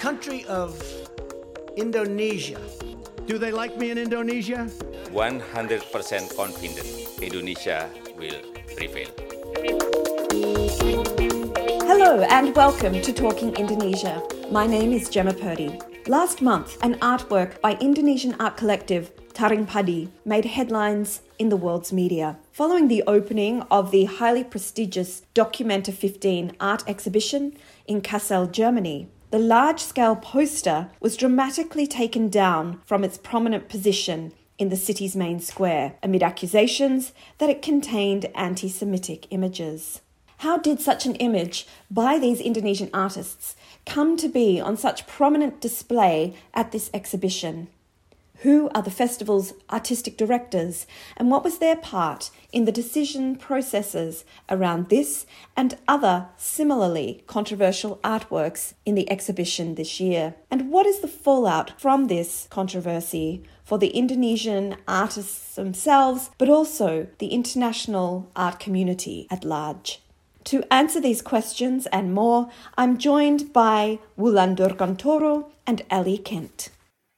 country of Indonesia. Do they like me in Indonesia? 100% confident Indonesia will prevail. Hello and welcome to Talking Indonesia. My name is Jemma Purdey. Last month, an artwork by Indonesian art collective Taring Padi made headlines in the world's media. Following the opening of the highly prestigious Documenta 15 art exhibition in Kassel, Germany, the large scale poster was dramatically taken down from its prominent position in the city's main square amid accusations that it contained anti Semitic images. How did such an image by these Indonesian artists come to be on such prominent display at this exhibition? Who are the festival's artistic directors, and what was their part in the decision processes around this and other similarly controversial artworks in the exhibition this year? And what is the fallout from this controversy for the Indonesian artists themselves, but also the international art community at large? To answer these questions and more, I'm joined by Wulan Dirgantoro and Elly Kent.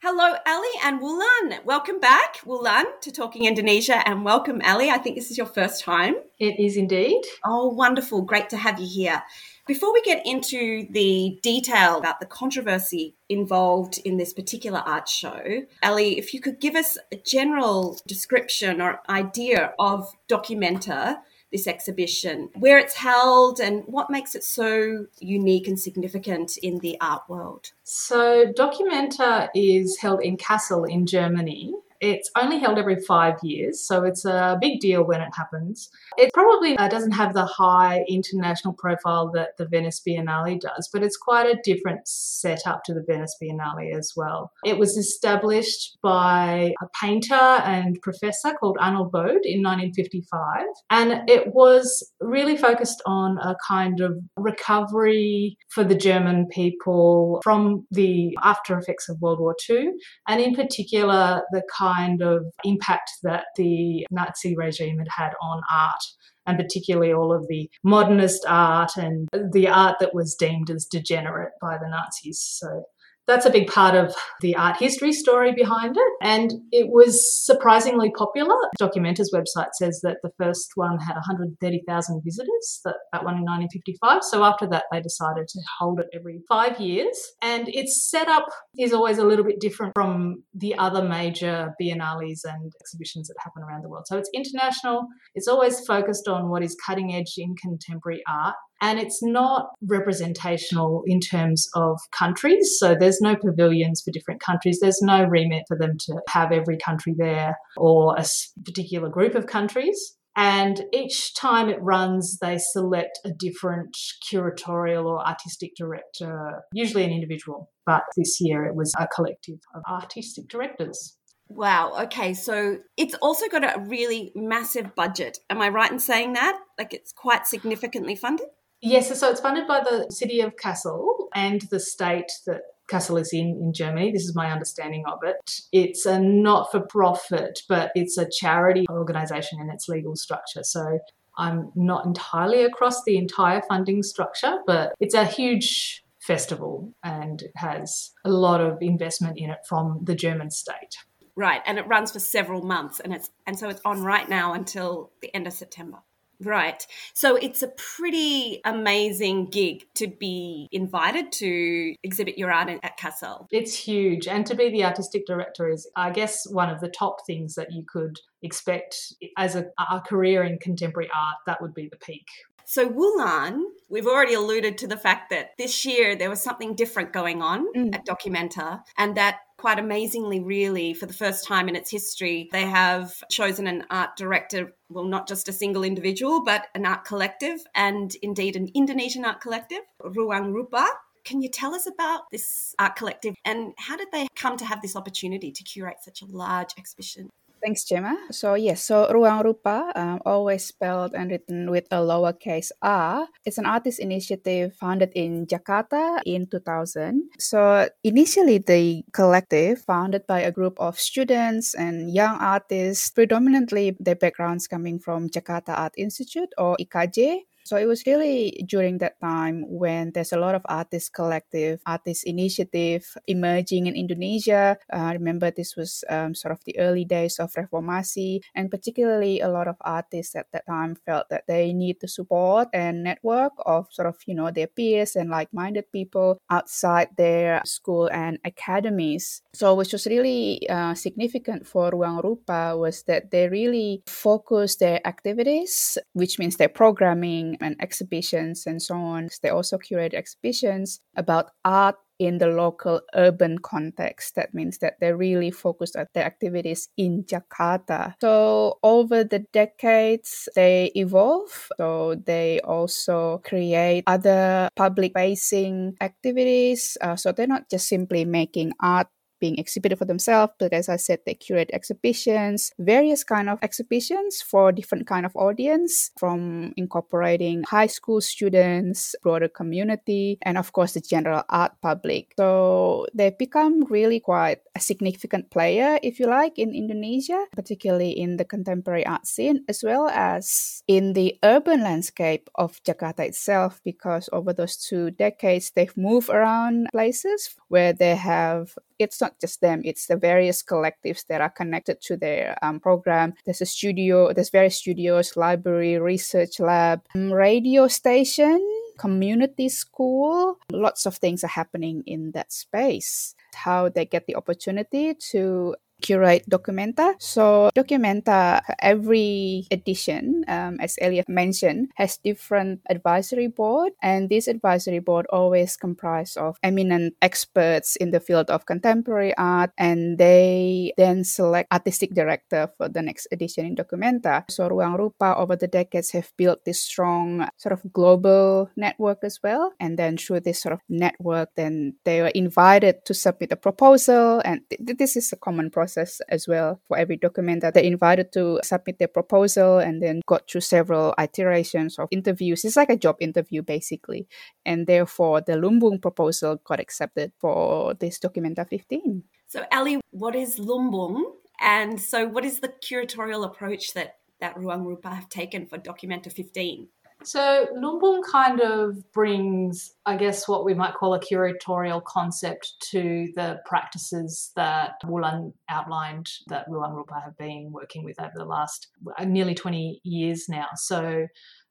Hello, Ali and Wulan. Welcome back, Wulan, to Talking Indonesia, and welcome, Ali. I think this is your first time. It is indeed. Oh, wonderful. Great to have you here. Before we get into the detail about the controversy involved in this particular art show, Ali, if you could give us a general description or idea of Documenta this exhibition, where it's held, and what makes it so unique and significant in the art world. So, Documenta is held in Kassel in Germany. It's only held every five years, so it's a big deal when it happens. It probably uh, doesn't have the high international profile that the Venice Biennale does, but it's quite a different setup to the Venice Biennale as well. It was established by a painter and professor called Arnold Bode in 1955, and it was really focused on a kind of recovery for the German people from the after effects of World War II, and in particular, the kind of impact that the Nazi regime had had on art and particularly all of the modernist art and the art that was deemed as degenerate by the Nazis. So that's a big part of the art history story behind it. And it was surprisingly popular. Documenta's website says that the first one had 130,000 visitors, that, that one in 1955. So after that, they decided to hold it every five years. And its setup is always a little bit different from the other major biennales and exhibitions that happen around the world. So it's international, it's always focused on what is cutting edge in contemporary art and it's not representational in terms of countries. So there's no pavilions for different countries. There's no remit for them to have every country there or a particular group of countries. And each time it runs, they select a different curatorial or artistic director, usually an individual. But this year it was a collective of artistic directors. Wow. Okay. So it's also got a really massive budget. Am I right in saying that? Like it's quite significantly funded? Yes, so it's funded by the city of Kassel and the state that Kassel is in in Germany. This is my understanding of it. It's a not for profit, but it's a charity organisation in its legal structure. So I'm not entirely across the entire funding structure, but it's a huge festival and it has a lot of investment in it from the German state. Right, and it runs for several months and it's and so it's on right now until the end of September. Right. So it's a pretty amazing gig to be invited to exhibit your art at Kassel. It's huge. And to be the artistic director is, I guess, one of the top things that you could expect as a, a career in contemporary art. That would be the peak. So, Wulan, we've already alluded to the fact that this year there was something different going on mm. at Documenta, and that quite amazingly, really, for the first time in its history, they have chosen an art director, well, not just a single individual, but an art collective, and indeed an Indonesian art collective, Ruang Rupa. Can you tell us about this art collective and how did they come to have this opportunity to curate such a large exhibition? Thanks, Jemma. So yes, so Ruang Rupa, um, always spelled and written with a lowercase r. is an artist initiative founded in Jakarta in 2000. So initially, the collective founded by a group of students and young artists, predominantly their backgrounds coming from Jakarta Art Institute or IKJ. So it was really during that time when there's a lot of artist collective, artist initiative emerging in Indonesia. Uh, I remember this was um, sort of the early days of Reformasi, and particularly a lot of artists at that time felt that they need the support and network of sort of, you know, their peers and like minded people outside their school and academies. So, which was really uh, significant for Ruang Rupa was that they really focused their activities, which means their programming and exhibitions and so on. They also curate exhibitions about art in the local urban context. That means that they really focused on their activities in Jakarta. So over the decades, they evolve. So they also create other public facing activities. Uh, so they're not just simply making art being exhibited for themselves but as i said they curate exhibitions various kind of exhibitions for different kind of audience from incorporating high school students broader community and of course the general art public. So they become really quite a significant player if you like in indonesia particularly in the contemporary art scene as well as in the urban landscape of jakarta itself because over those two decades they've moved around places where they have it's not just them it's the various collectives that are connected to their um, program. There's a studio there's various studios library research lab um, radio station community school. Lots of things are happening in that space. How they get the opportunity to curate Documenta. So Documenta, every edition, um, as Elliot mentioned, has different advisory board, and this advisory board always comprised of eminent experts in the field of contemporary art, and they then select artistic director for the next edition in Documenta. So Ruang Rupa over the decades have built this strong sort of global network as well, and then through this sort of network, then they were invited to submit a proposal, and th- this is a common process process as well for every document that they invited to submit their proposal and then got through several iterations of interviews. It's like a job interview basically. And therefore the Lumbung proposal got accepted for this Documenta 15. So Ali, what is Lumbung? And so what is the curatorial approach that that Ruang Rupa have taken for Documenta 15? So Lumbung kind of brings, I guess, what we might call a curatorial concept to the practices that Wulan outlined that Ruang Rupa have been working with over the last uh, nearly 20 years now. So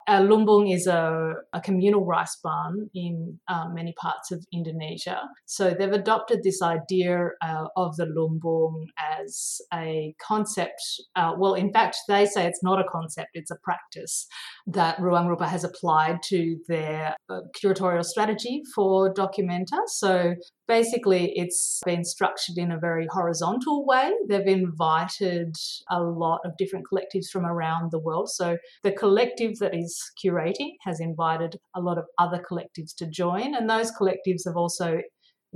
uh, Lumbung is a, a, communal rice barn in um, many parts of Indonesia. So they've adopted this idea uh, of the Lumbung as a concept. Uh, well, in fact, they say it's not a concept, it's a practice that Ruang Rupa has applied to their uh, curatorial strategy for Documenta. So basically it's been structured in a very horizontal way. They've invited a lot of different collectives from around the world. So the collective that is curating has invited a lot of other collectives to join, and those collectives have also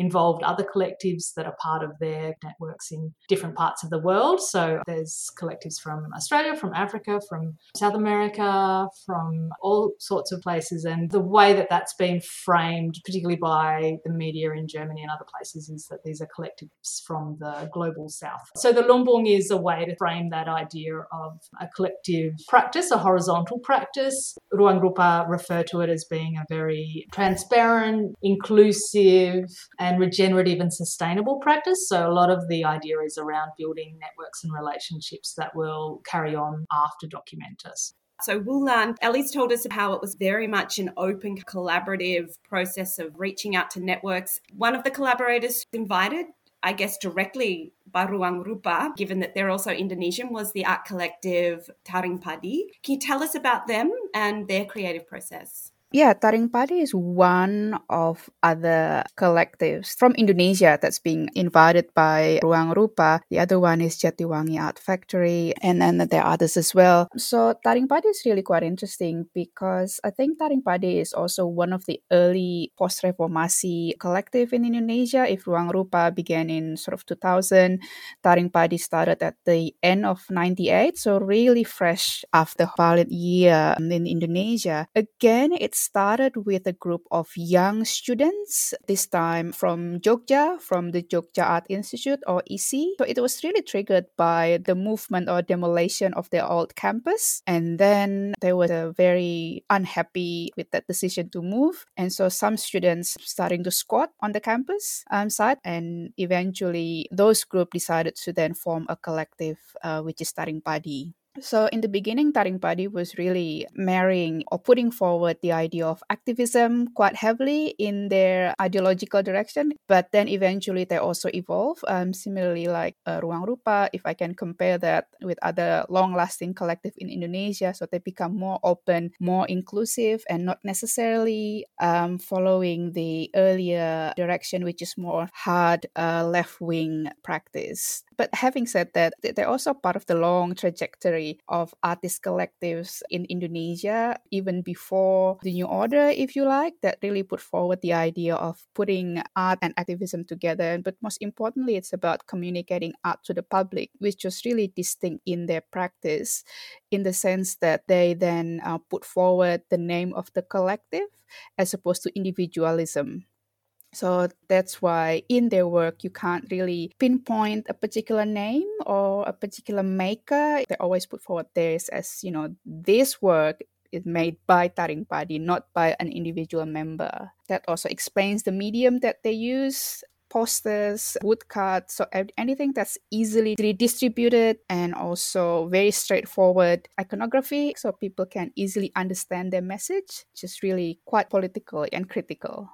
involved other collectives that are part of their networks in different parts of the world. So there's collectives from Australia, from Africa, from South America, from all sorts of places. And the way that that's been framed, particularly by the media in Germany and other places, is that these are collectives from the global south. So the Lumbung is a way to frame that idea of a collective practice, a horizontal practice. Ruangrupa refer to it as being a very transparent, inclusive, and regenerative and sustainable practice. So, a lot of the idea is around building networks and relationships that will carry on after Documentas. So, Wulan, Elly's told us how it was very much an open, collaborative process of reaching out to networks. One of the collaborators invited, I guess, directly by Ruang Rupa, given that they're also Indonesian, was the art collective Taring Padi. Can you tell us about them and their creative process? Yeah, Taring Padi is one of other collectives from Indonesia that's being invited by Ruang Rupa. The other one is Jatiwangi Art Factory, and then there are others as well. So Taring Padi is really quite interesting because I think Taring Padi is also one of the early post-reformasi collective in Indonesia. If Ruang Rupa began in sort of 2000, Taring Padi started at the end of 98, so really fresh after valid year in Indonesia. Again, it's started with a group of young students, this time from Jogja, from the Jogja Art Institute or ISI. So it was really triggered by the movement or demolition of their old campus. And then they were very unhappy with that decision to move. And so some students starting to squat on the campus um, site. And eventually those group decided to then form a collective, uh, which is Taring Padi. So, in the beginning, Taring Padi was really marrying or putting forward the idea of activism quite heavily in their ideological direction, but then eventually they also evolve. Um, similarly, like uh, Ruang Rupa, if I can compare that with other long lasting collective in Indonesia, so they become more open, more inclusive, and not necessarily um, following the earlier direction, which is more hard uh, left wing practice. But having said that, they're also part of the long trajectory of artist collectives in Indonesia, even before the New Order, if you like, that really put forward the idea of putting art and activism together. But most importantly, it's about communicating art to the public, which was really distinct in their practice, in the sense that they then uh, put forward the name of the collective as opposed to individualism. So that's why in their work, you can't really pinpoint a particular name or a particular maker. They always put forward this as, you know, this work is made by Taring Padi, not by an individual member. That also explains the medium that they use posters, woodcuts, so anything that's easily distributed and also very straightforward iconography so people can easily understand their message, which is really quite political and critical.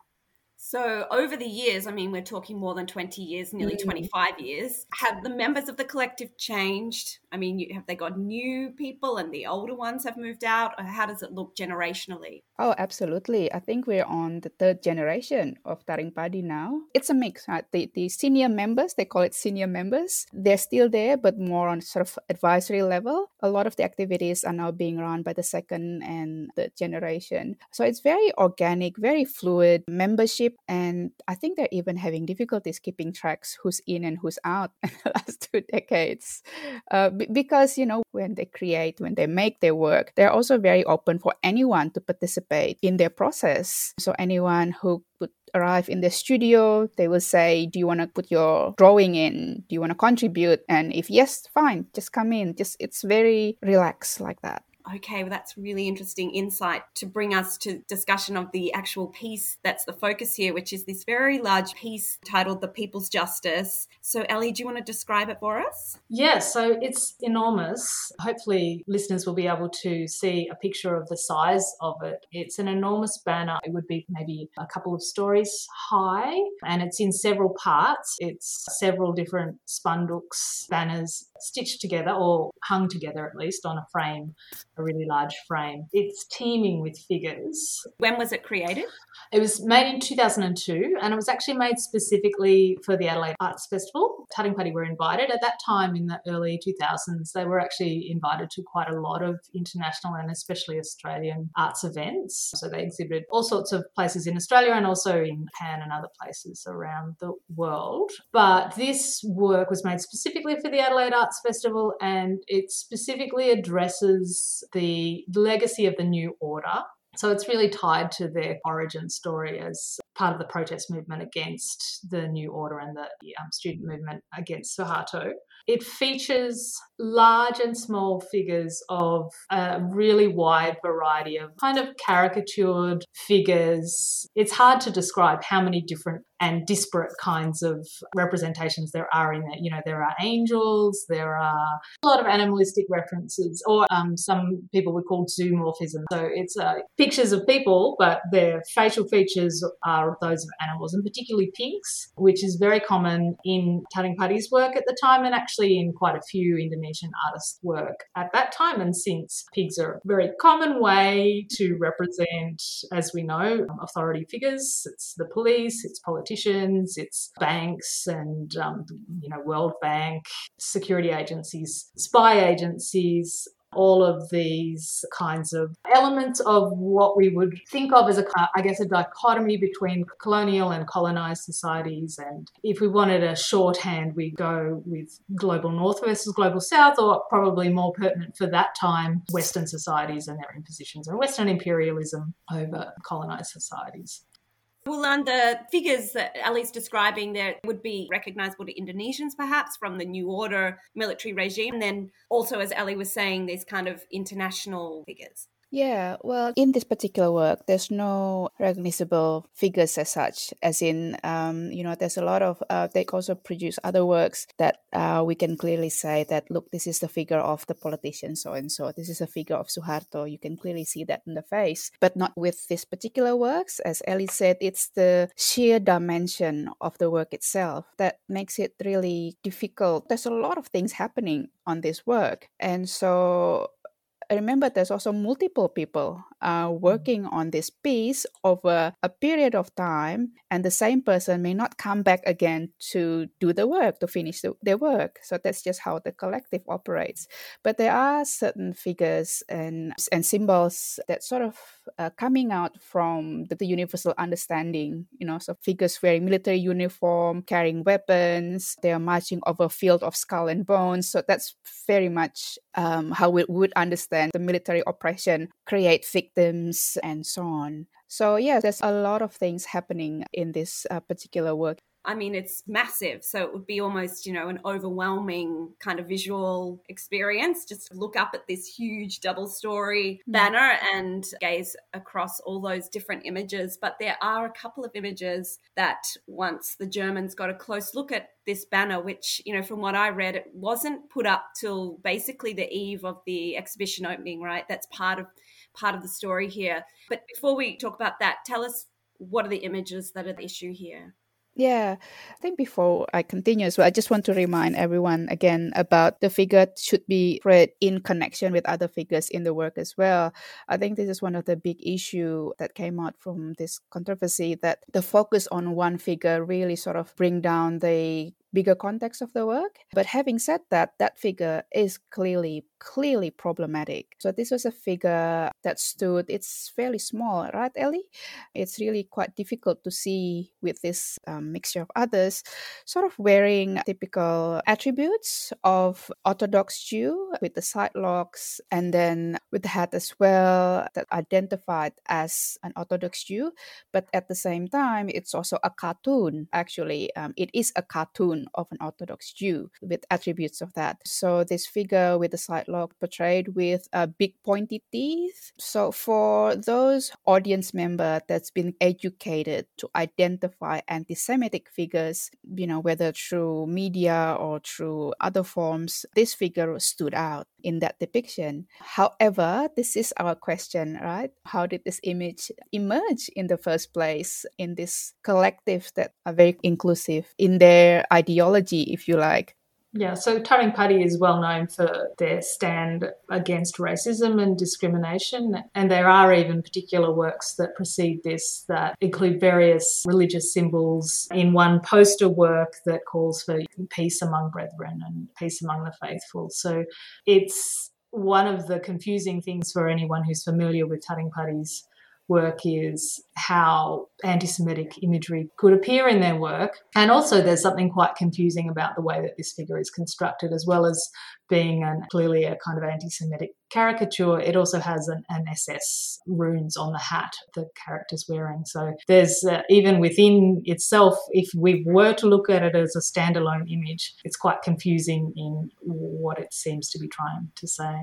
So, over the years, I mean, we're talking more than 20 years, nearly mm. 25 years, have the members of the collective changed? I mean, have they got new people and the older ones have moved out? Or how does it look generationally? Oh, absolutely. I think we're on the third generation of Taring Padi now. It's a mix, right? The, the senior members, they call it senior members, they're still there, but more on sort of advisory level. A lot of the activities are now being run by the second and third generation. So, it's very organic, very fluid membership and I think they're even having difficulties keeping tracks who's in and who's out in the last two decades. Uh, b- because, you know, when they create, when they make their work, they're also very open for anyone to participate in their process. So anyone who would arrive in the studio, they will say, Do you want to put your drawing in? Do you want to contribute? And if yes, fine, just come in. Just it's very relaxed like that okay, well, that's really interesting insight to bring us to discussion of the actual piece that's the focus here, which is this very large piece titled The People's Justice. So, Elly, do you want to describe it for us? Yes, yeah, so it's enormous. Hopefully, listeners will be able to see a picture of the size of it. It's an enormous banner. It would be maybe a couple of stories high, and it's in several parts. It's several different spanduks, banners stitched together or hung together at least on a frame a really large frame. It's teeming with figures. When was it created? It was made in 2002 and it was actually made specifically for the Adelaide Arts Festival. Taring Padi were invited. At that time in the early 2000s, they were actually invited to quite a lot of international and especially Australian arts events. So they exhibited all sorts of places in Australia and also in Japan and other places around the world. But this work was made specifically for the Adelaide Arts Festival and it specifically addresses the legacy of the New Order. So it's really tied to their origin story as part of the protest movement against the New Order and the um, student movement against Suharto. It features large and small figures of a really wide variety of kind of caricatured figures. It's hard to describe how many different and disparate kinds of representations there are in there. You know, there are angels, there are a lot of animalistic references, or um, some people would call zoomorphism. So it's uh, pictures of people, but their facial features are those of animals, and particularly pinks, which is very common in Taring Padi's work at the time, and actually in quite a few Indonesian artists' work at that time and since. Pigs are a very common way to represent, as we know, authority figures. It's the police, it's politicians politicians, it's banks and, um, you know, World Bank, security agencies, spy agencies, all of these kinds of elements of what we would think of as a, I guess, a dichotomy between colonial and colonized societies. And if we wanted a shorthand, we go with global north versus global south, or probably more pertinent for that time, Western societies and their impositions and Western imperialism over colonized societies. Wulan, the figures that Ali's describing there would be recognizable to Indonesians, perhaps, from the New Order military regime. And then also, as Ali was saying, these kind of international figures. Yeah, well, in this particular work, there's no recognizable figures as such. As in, um, you know, there's a lot of uh, they also produce other works that uh, we can clearly say that look, this is the figure of the politician so and so. This is a figure of Suharto. You can clearly see that in the face, but not with this particular works. As Elly said, it's the sheer dimension of the work itself that makes it really difficult. There's a lot of things happening on this work, and so remember there's also multiple people uh, working on this piece over a period of time and the same person may not come back again to do the work to finish the, their work. So that's just how the collective operates. But there are certain figures and and symbols that sort of uh, coming out from the, the, universal understanding you know so figures wearing military uniform carrying weapons they are marching over a field of skull and bones. So that's very much um, how we would understand the military oppression create victims and so on. So, yeah, there's a lot of things happening in this uh, particular work. I mean, it's massive. So it would be almost, you know, an overwhelming kind of visual experience. Just look up at this huge double story mm. banner and gaze across all those different images. But there are a couple of images that once the Germans got a close look at this banner, which, you know, from what I read, it wasn't put up till basically the eve of the exhibition opening, right? That's part of part of the story here. But before we talk about that, tell us what are the images that are the issue here? Yeah, I think before I continue as well, I just want to remind everyone again about the figure should be read in connection with other figures in the work as well. I think this is one of the big issue that came out from this controversy that the focus on one figure really sort of bring down the bigger context of the work. But having said that, that figure is clearly, clearly problematic. So this was a figure that stood, it's fairly small, right, Elly? It's really quite difficult to see with this um, mixture of others, sort of wearing typical attributes of Orthodox Jew with the side locks and then with the hat as well that identified as an Orthodox Jew. But at the same time, it's also a cartoon, actually. Um, it is a cartoon of an Orthodox Jew with attributes of that. So this figure with the side lock portrayed with a big pointy teeth. So for those audience member that's been educated to identify anti-Semitic figures, you know, whether through media or through other forms, this figure stood out in that depiction. However, this is our question, right? How did this image emerge in the first place in this collective that are very inclusive in their ideology, if you like? Yeah, so Taring Padi is well known for their stand against racism and discrimination, and there are even particular works that precede this that include various religious symbols in one poster work that calls for peace among brethren and peace among the faithful. So it's one of the confusing things for anyone who's familiar with Taring Padi's work is how anti Semitic imagery could appear in their work. And also, there's something quite confusing about the way that this figure is constructed, as well as being an, clearly a kind of anti Semitic caricature. It also has an, an, SS runes on the hat the character's wearing. So, there's uh, even within itself, if we were to look at it as a standalone image, it's quite confusing in what it seems to be trying to say.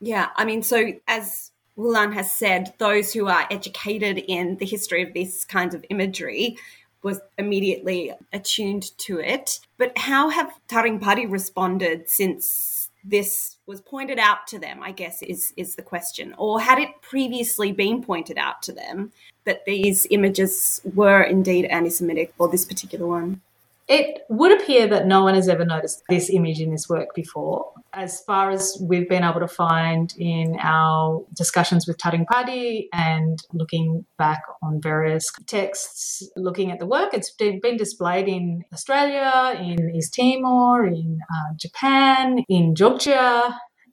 Yeah, I mean, so as Wulan has said those who are educated in the history of this kind of imagery was immediately attuned to it. But how have Taring Padi responded since this was pointed out to them, I guess is is the question. Or had it previously been pointed out to them that these images were indeed anti Semitic or this particular one? It would appear that no one has ever noticed this image in this work before. As far as we've been able to find in our discussions with Taring Padi and looking back on various texts looking at the work, it's been displayed in Australia, in East Timor, in uh, Japan, in Georgia,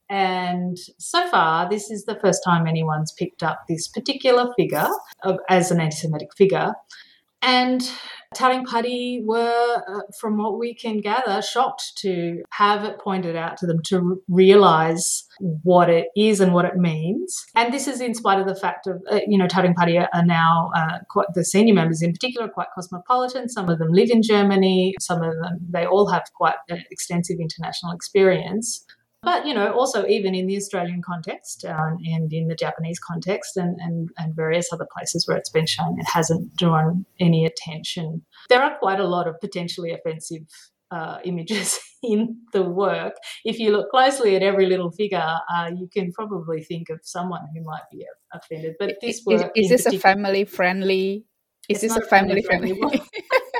And so far, this is the first time anyone's picked up this particular figure of, as an anti Semitic figure. And Taring Padi were, uh, from what we can gather, shocked to have it pointed out to them to realize what it is and what it means. And this is in spite of the fact of, uh, you know, Taring Padi are now uh, quite, the senior members in particular, are quite cosmopolitan. Some of them live in Germany. Some of them, they all have quite extensive international experience. But, you know, also even in the Australian context um, and in the Japanese context and, and, and various other places where it's been shown, it hasn't drawn any attention. There are quite a lot of potentially offensive uh, images in the work. If you look closely at every little figure, uh, you can probably think of someone who might be offended. But this work is, is this a family friendly? Is this a family friendly? friendly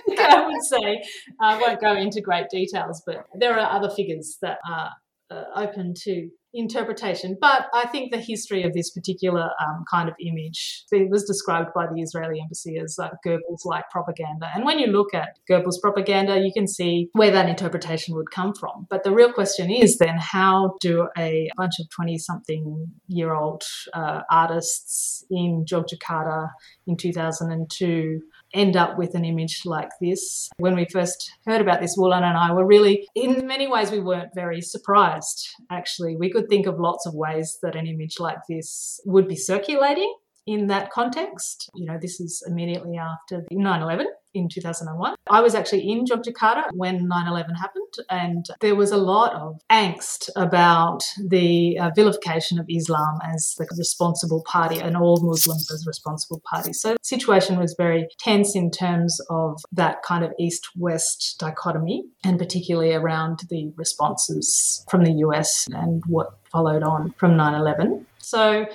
I would say I won't go into great details, but there are other figures that are uh, open to interpretation. But I think the history of this particular um, kind of image it was described by the Israeli embassy as uh, Goebbels like propaganda. And when you look at Goebbels propaganda, you can see where that interpretation would come from. But the real question is then how do a bunch of 20 something year old uh, artists in Yogyakarta in 2002 end up with an image like this. When we first heard about this, Wulan and I were really, in many ways, we weren't very surprised, actually. We could think of lots of ways that an image like this would be circulating in that context. You know, this is immediately after 9 11 in 2001. I was actually in Yogyakarta when 9 11 happened, and there was a lot of angst about the uh, vilification of Islam as the responsible party and all Muslims as responsible parties. So the situation was very tense in terms of that kind of east west dichotomy, and particularly around the responses from the US and what followed on from 9 11. So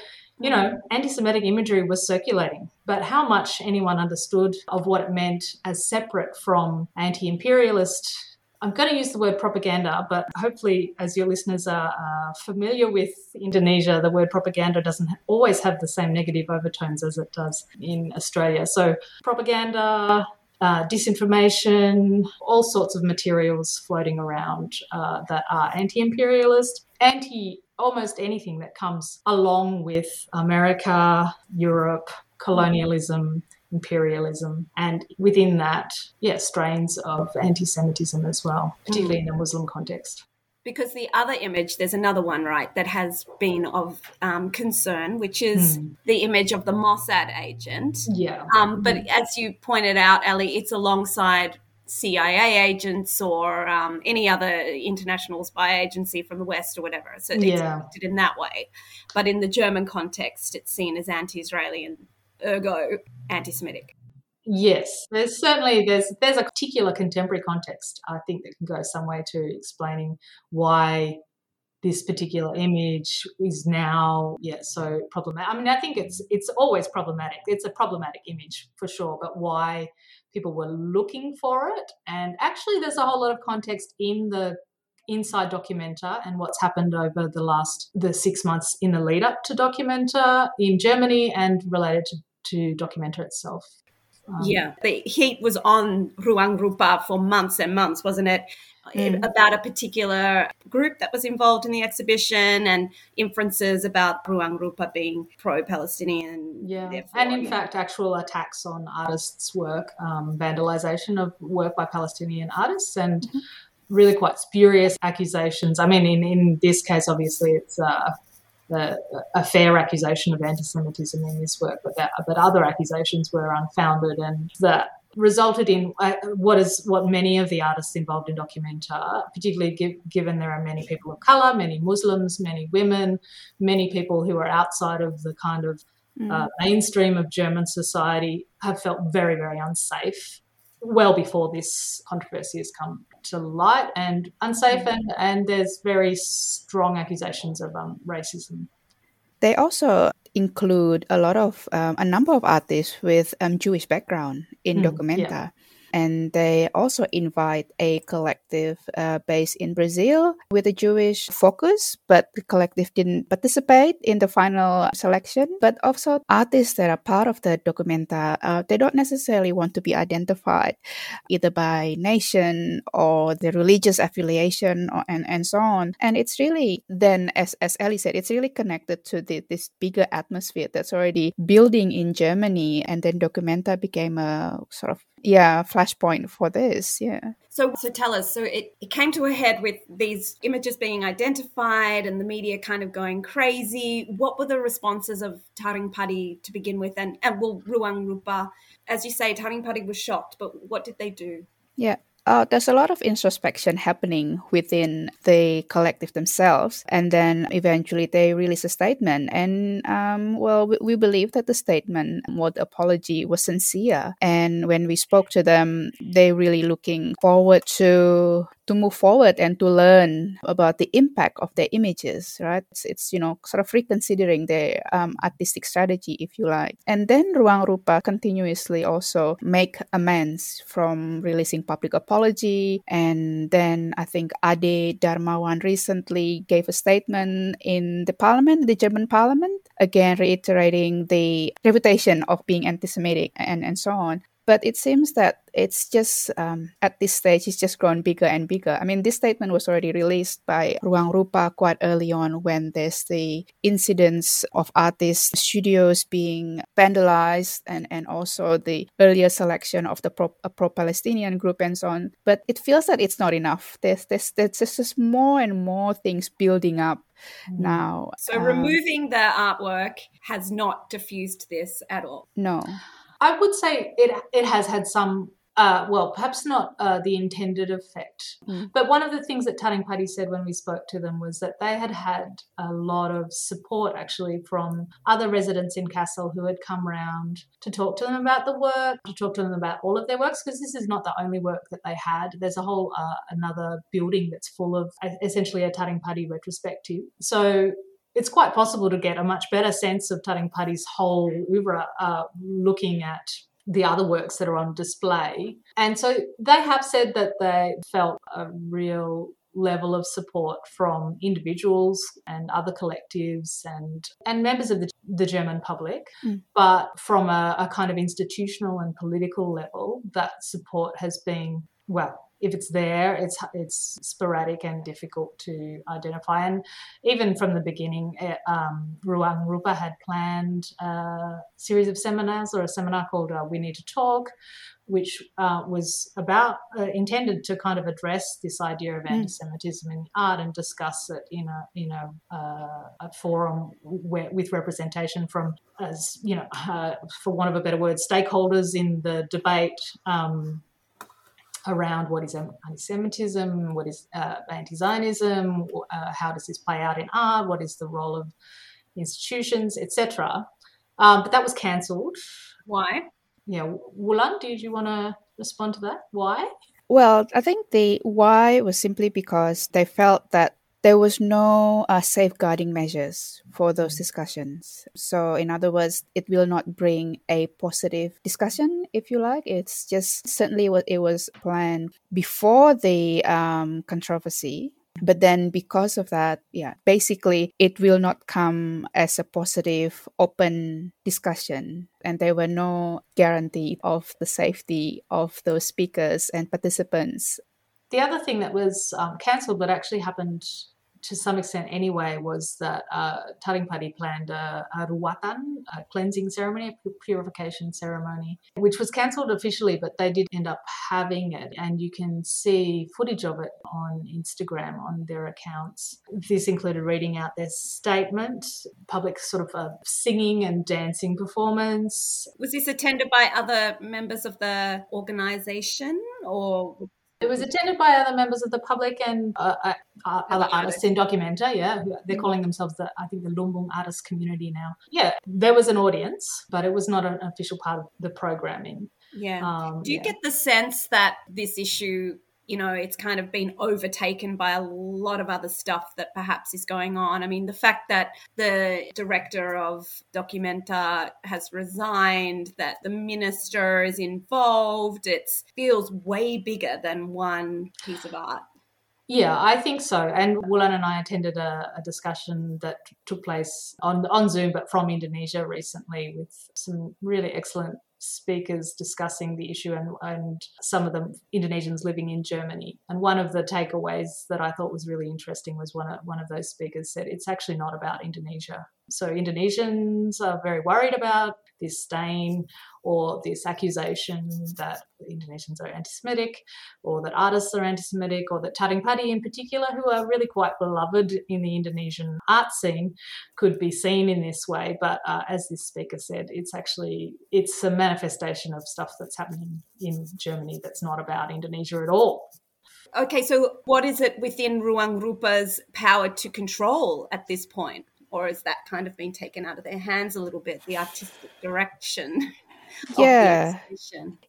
you know, anti Semitic imagery was circulating, but how much anyone understood of what it meant as separate from anti imperialist. I'm going to use the word propaganda, but hopefully, as your listeners are uh, familiar with Indonesia, the word propaganda doesn't always have the same negative overtones as it does in Australia. So, propaganda, uh, disinformation, all sorts of materials floating around uh, that are anti imperialist, anti almost anything that comes along with America, Europe, colonialism, imperialism, and within that, yeah, strains of anti Semitism as well, particularly in a Muslim context because the other image, there's another one, right, that has been of um, concern, which is mm. the image of the Mossad agent. Yeah. Um, but mm. as you pointed out, Elly, it's alongside CIA agents or um, any other international spy agency from the West or whatever. So it's yeah. in that way. But in the German context, it's seen as anti-Israeli and ergo anti-Semitic. Yes, there's certainly there's there's a particular contemporary context I think that can go some way to explaining why this particular image is now yeah so problematic. I mean, I think it's it's always problematic. It's a problematic image for sure, but why people were looking for it. And actually, there's a whole lot of context in the inside Documenta and what's happened over the last the six months in the lead up to Documenta in Germany and related to, to Documenta itself. Um, yeah, the heat was on Ruang Rupa for months and months, wasn't it? Mm. About a particular group that was involved in the exhibition and inferences about Ruang Rupa being pro Palestinian. Yeah, and in fact, actual attacks on artists' work, um, vandalization of work by Palestinian artists, and mm-hmm. really quite spurious accusations. I mean, in, in this case, obviously, it's uh, a, a, fair accusation of anti-Semitism in this work, but that, but other accusations were unfounded, and that resulted in uh, what is what many of the artists involved in Documenta, particularly give, given there are many people of color, many Muslims, many women, many people who are outside of the kind of mm. uh, mainstream of German society, have felt very, very unsafe well before this controversy has come to light and unsafe mm. and, and there's very strong accusations of um, racism. They also include a lot of um, a number of artists with um, Jewish background in mm, Documenta. Yeah. And they also invite a collective uh, based in Brazil with a Jewish focus, but the collective didn't participate in the final selection. But also artists that are part of the Documenta, uh, they don't necessarily want to be identified either by nation or the religious affiliation or, and, and so on. And it's really then, as, as Elly said, it's really connected to the, this bigger atmosphere that's already building in Germany. And then Documenta became a sort of yeah flashpoint for this yeah. So so tell us so it, it came to a head with these images being identified and the media kind of going crazy. What were the responses of taring padi to begin with? And and well ruang rupa as you say taring padi was shocked but what did they do? Yeah uh, there's a lot of introspection happening within the collective themselves. And then eventually they release a statement. And um, well, we, we, believe that the statement, well, the apology was sincere. And when we spoke to them, they're really looking forward to to move forward and to learn about the impact of their images, right? It's, it's you know, sort of reconsidering their um, artistic strategy, if you like. And then Ruang Rupa continuously also make amends from releasing public apology. And then I think Ade Darmawan recently gave a statement in the parliament, the German parliament, again reiterating the reputation of being anti-Semitic and, and so on but it seems that it's just um, at this stage it's just grown bigger and bigger. I mean this statement was already released by ruang rupa quite early on when there's the incidents of artists studios being vandalized and, and also the earlier selection of the pro, pro-palestinian group and so on. But it feels that it's not enough. There's, there's, there's just more and more things building up mm. now. So um, removing the artwork has not diffused this at all? No I would say it it has had some uh, well, perhaps not uh, the intended effect. Mm. But one of the things that Taring Padi said when we spoke to them was that they had had a lot of support actually from other residents in Kassel who had come round to talk to them about the work, to talk to them about all of their works, because this is not the only work that they had. There's a whole uh, another building that's full of essentially a Taring Padi retrospective. So it's quite possible to get a much better sense of Taring Padi's whole oeuvre uh, looking at the other works that are on display. And so they have said that they felt a real level of support from individuals and other collectives and and members of the, the German public mm. but from a, a kind of institutional and political level that support has been well if it's there, it's it's sporadic and difficult to identify. And even from the beginning, eh, um, Ruang Rupa had planned a series of seminars or a seminar called uh, "We Need to Talk," which uh, was about uh, intended to kind of address this idea of mm. anti-Semitism in art and discuss it in a in a, uh, a forum where, with representation from as you know, uh, for want of a better word, stakeholders in the debate. Um, around what is anti-Semitism, what is uh, anti-Zionism, uh, how does this play out in art, what is the role of institutions, etc. Um, but that was cancelled. Why? Yeah, Wulan, did you want to respond to that? Why? Well, I think the why was simply because they felt that there was no uh, safeguarding measures for those discussions. So, in other words, it will not bring a positive discussion, if you like. It's just certainly what it was planned before the um, controversy. But then, because of that, yeah, basically, it will not come as a positive, open discussion. And there were no guarantee of the safety of those speakers and participants. The other thing that was um, cancelled but actually happened to some extent anyway, was that uh, Padi planned a, a ruwatan, a cleansing ceremony, a purification ceremony, which was cancelled officially, but they did end up having it. And you can see footage of it on Instagram on their accounts. This included reading out their statement, public sort of a singing and dancing performance. Was this attended by other members of the organisation or it was attended by other members of the public and uh, uh, uh other artists in Documenta. Yeah, they're calling themselves the I think the Lumbung artist community now. Yeah, there was an audience, but it was not an official part of the programming. Yeah. Um, Do you yeah. get the sense that this issue you know, it's kind of been overtaken by a lot of other stuff that perhaps is going on. I mean, the fact that the director of Documenta has resigned, that the minister is involved, it feels way bigger than one piece of art. Yeah, I think so. And Wulan and I attended a, a, discussion that took place on on Zoom, but from Indonesia recently, with some really excellent speakers discussing the issue and, and some of them Indonesians living in Germany. And one of the takeaways that I thought was really interesting was one of, one of those speakers said it's actually not about Indonesia. So Indonesians are very worried about this stain or this accusation that Indonesians are anti Semitic or that artists are anti Semitic or that Taring Padi in particular, who are really quite beloved in the Indonesian art scene, could be seen in this way. But uh, as this speaker said, it's actually it's a manifestation of stuff that's happening in Germany that's not about Indonesia at all. Okay, so what is it within Ruang Rupa's power to control at this point? Or has that kind of been taken out of their hands a little bit the artistic direction yeah.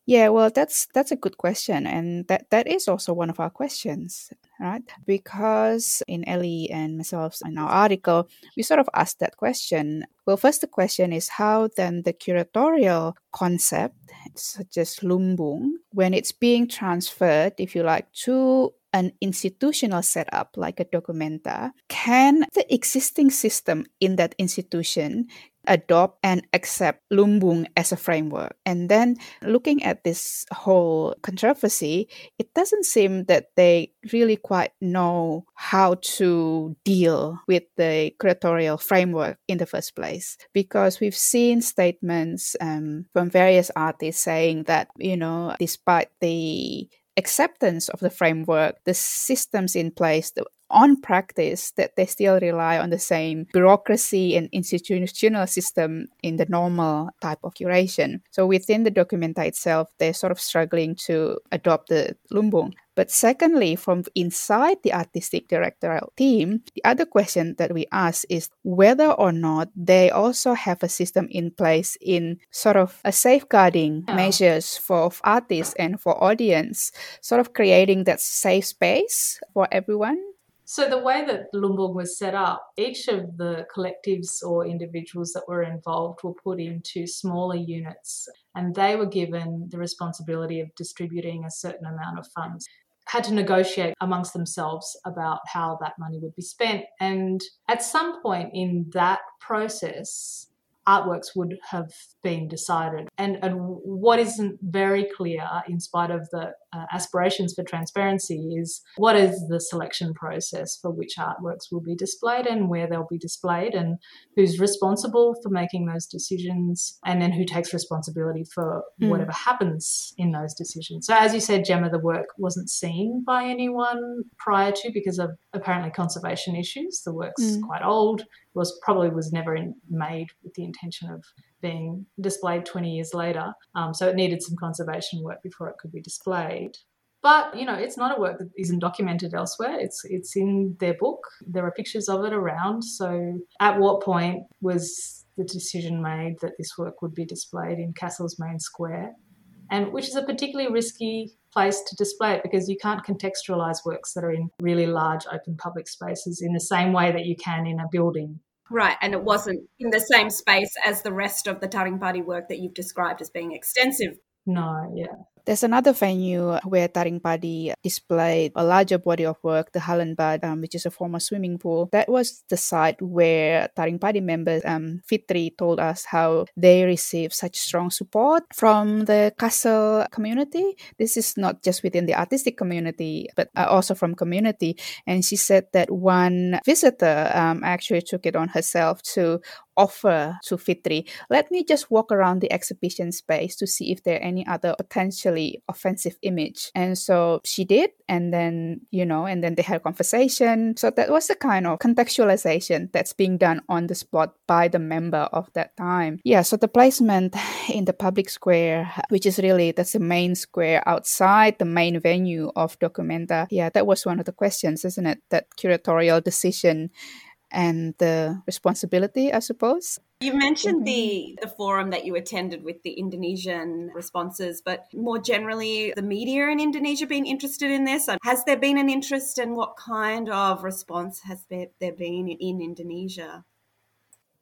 yeah well that's that's a good question and that that is also one of our questions right? Because in Elly and myself in our article we sort of asked that question. Well first the question is how then the curatorial concept such as lumbung when it's being transferred if you like to an institutional setup like a documenta, can the existing system in that institution adopt and accept Lumbung as a framework. And then looking at this whole controversy, it doesn't seem that they really quite know how to deal with the curatorial framework in the first place. Because we've seen statements um, from various artists saying that, you know, despite the acceptance of the framework, the systems in place, the on practice that they still rely on the same bureaucracy and institutional system in the normal type of curation. So within the documenta itself, they're sort of struggling to adopt the lumbung. But secondly, from inside the artistic directorial team, the other question that we ask is whether or not they also have a system in place in sort of a safeguarding oh. measures for artists and for audience, sort of creating that safe space for everyone so the way that Lumbung was set up, each of the collectives or individuals that were involved were put into smaller units and they were given the responsibility of distributing a certain amount of funds had to negotiate amongst themselves about how that money would be spent. And at some point in that process, artworks would have been decided. And, and what isn't very clear, in spite of the uh, aspirations for transparency, is what is the selection process for which artworks will be displayed and where they'll be displayed, and who's responsible for making those decisions, and then who takes responsibility for mm. whatever happens in those decisions. So, as you said, Jemma, the work wasn't seen by anyone prior to because of apparently conservation issues. The work's mm. quite old was probably was never in, made with the intention of being displayed 20 years later. Um, so it needed some conservation work before it could be displayed. But you know, it's not a work that isn't documented elsewhere. It's it's in their book. There are pictures of it around. So at what point was the decision made that this work would be displayed in Kassel's main square? And which is a particularly risky place to display it because you can't contextualize works that are in really large open public spaces in the same way that you can in a building Right, and it wasn't in the same space as the rest of the Taring Padi work that you've described as being extensive. No, yeah. There's another venue where Taring Padi displayed a larger body of work, the Hallenbad, um, which is a former swimming pool. That was the site where Taring Padi members, um, Fitri, told us how they received such strong support from the Kassel community. This is not just within the artistic community, but uh, also from community. And she said that one visitor um, actually took it on herself to offer to Fitri, let me just walk around the exhibition space to see if there are any other potentially offensive image. And so she did, and then, you know, and then they had a conversation. So that was the kind of contextualization that's being done on the spot by the member of that time. Yeah, so the placement in the public square, which is really that's the main square outside the main venue of Documenta. Yeah, that was one of the questions, isn't it? That curatorial decision and the responsibility, I suppose. You mentioned the the forum that you attended with the Indonesian responses, but more generally, the media in Indonesia being interested in this. Has there been an interest, and what kind of response has there been in Indonesia?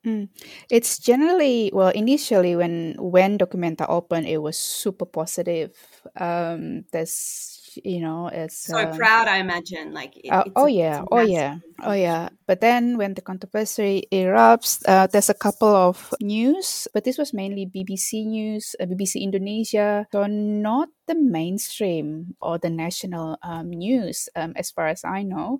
Mm. It's generally well initially when when Documenta opened, it was super positive. Um, there's you know it's so uh, proud i imagine like it, uh, oh yeah. oh yeah. Oh yeah. But then when the controversy erupts uh, there's a couple of news but this was mainly bbc news uh, bbc indonesia. So not the mainstream or the national um, news um, as far as i know.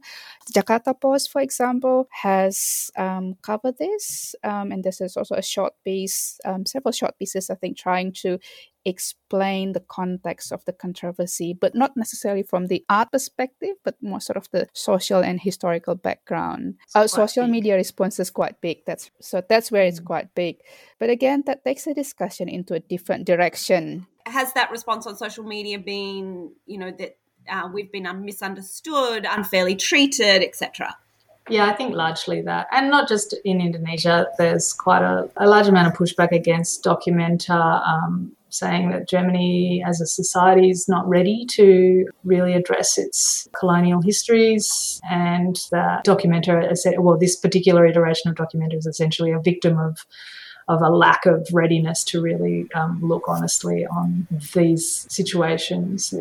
Jakarta post for example has um, covered this um, and this is also a short piece um, several short pieces i think trying to explain the context of the controversy, but not necessarily from the art perspective, but more sort of the social and historical background. Our social big. media response is quite big. That's so that's where it's mm. quite big. But again, that takes the discussion into a different direction. Has that response on social media been, you know, that uh, we've been misunderstood, unfairly treated, etc.? Yeah, I think largely that. And not just in Indonesia, there's quite a, a large amount of pushback against Documenta. Um, saying that Germany as a society is not ready to really address its colonial histories, and that Documenta, well, this particular iteration of Documenta is essentially a victim of of a lack of readiness to really um, look honestly on these situations.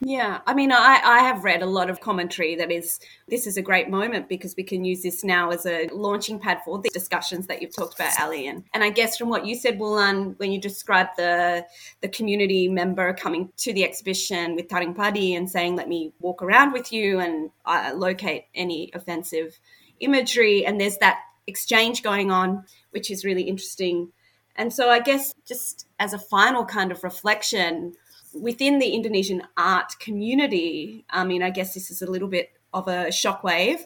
Yeah, I mean, I, I have read a lot of commentary that is this is a great moment because we can use this now as a launching pad for the discussions that you've talked about, Elly. And, and I guess from what you said, Wulan, when you described the the community member coming to the exhibition with Taring Padi and saying, "Let me walk around with you and uh, locate any offensive imagery," and there's that exchange going on, which is really interesting. And so, I guess just as a final kind of reflection within the Indonesian art community, I mean, I guess this is a little bit of a shockwave,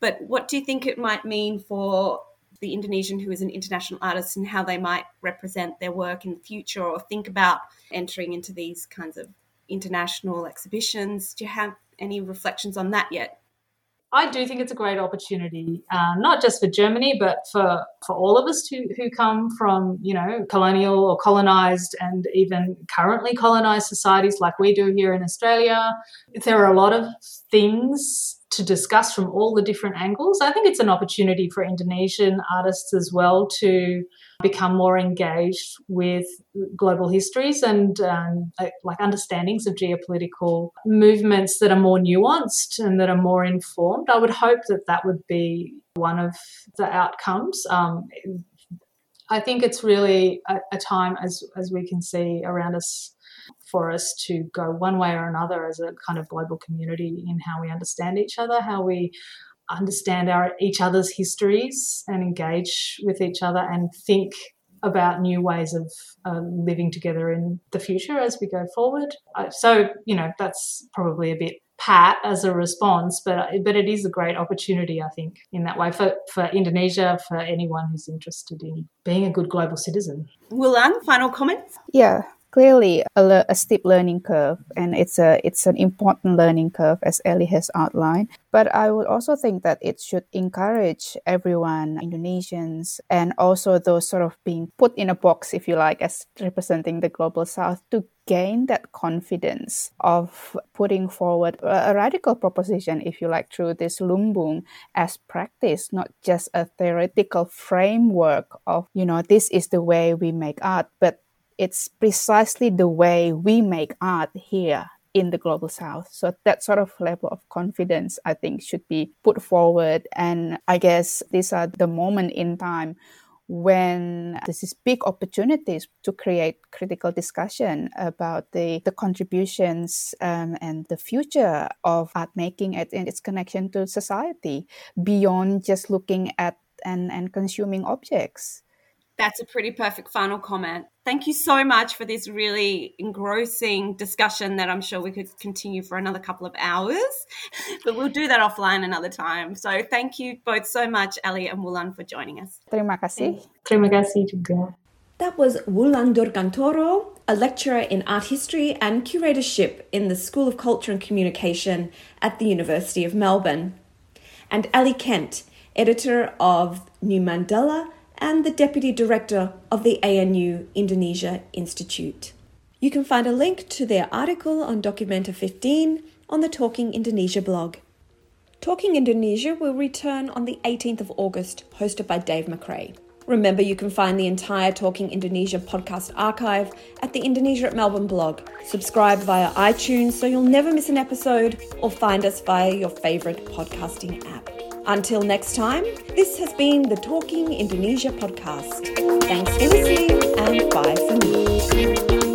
but what do you think it might mean for the Indonesian who is an international artist and how they might represent their work in the future or think about entering into these kinds of international exhibitions? Do you have any reflections on that yet? I do think it's a great opportunity, uh, not just for Germany, but for, for all of us who, who come from, you know, colonial or colonized and even currently colonized societies like we do here in Australia. There are a lot of things to discuss from all the different angles. I think it's an opportunity for Indonesian artists as well to become more engaged with global histories and um, like understandings of geopolitical movements that are more nuanced and that are more informed. I would hope that that would be one of the outcomes. Um, I think it's really a, a time, as as we can see around us, for us to go one way or another as a kind of global community in how we understand each other, how we understand our each other's histories and engage with each other and think about new ways of uh, living together in the future as we go forward. Uh, so, you know, that's probably a bit pat as a response, but but it is a great opportunity, I think, in that way for, for Indonesia, for anyone who's interested in being a good global citizen. Wulan, final comments? Yeah, clearly a, a, steep learning curve and it's a it's an important learning curve as Elly has outlined. But I would also think that it should encourage everyone Indonesians and also those sort of being put in a box if you like as representing the global south to gain that confidence of putting forward a, a radical proposition if you like through this lumbung as practice not just a theoretical framework of you know this is the way we make art but it's precisely the way we make art here in the global south so that sort of level of confidence i think should be put forward and i guess these are the moment in time when there's these big opportunities to create critical discussion about the, the contributions um, and the future of art making and its connection to society beyond just looking at and, and consuming objects. That's a pretty perfect final comment. Thank you so much for this really engrossing discussion that I'm sure we could continue for another couple of hours, but we'll do that offline another time. So thank you both so much, Elly and Wulan, for joining us. Terima kasih. Terima kasih juga. That was Wulan Dirgantoro, a lecturer in art history and curatorship in the School of Culture and Communication at the University of Melbourne, and Elly Kent, editor of New Mandala and the deputy director of the ANU Indonesia Institute. You can find a link to their article on Documenta 15 on the Talking Indonesia blog. Talking Indonesia will return on the 18th of August, hosted by Dave McRae. Remember, you can find the entire Talking Indonesia podcast archive at the Indonesia at Melbourne blog. Subscribe via iTunes so you'll never miss an episode, or find us via your favourite podcasting app. Until next time, this has been the Talking Indonesia podcast. Thanks for listening, and bye for now.